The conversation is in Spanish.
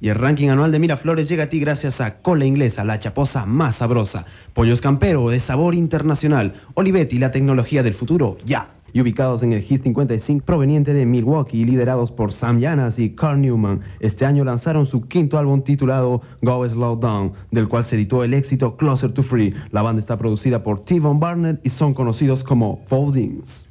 Y el ranking anual de Miraflores llega a ti gracias a Cola Inglesa, la chaposa más sabrosa, Pollos Campero de sabor internacional, Olivetti, la tecnología del futuro, ya. Y ubicados en el Hit 55 proveniente de Milwaukee, liderados por Sam Yanas y Carl Newman, este año lanzaron su quinto álbum titulado Go Slow Down, del cual se editó el éxito Closer to Free. La banda está producida por T-Von Barnett y son conocidos como Foldings.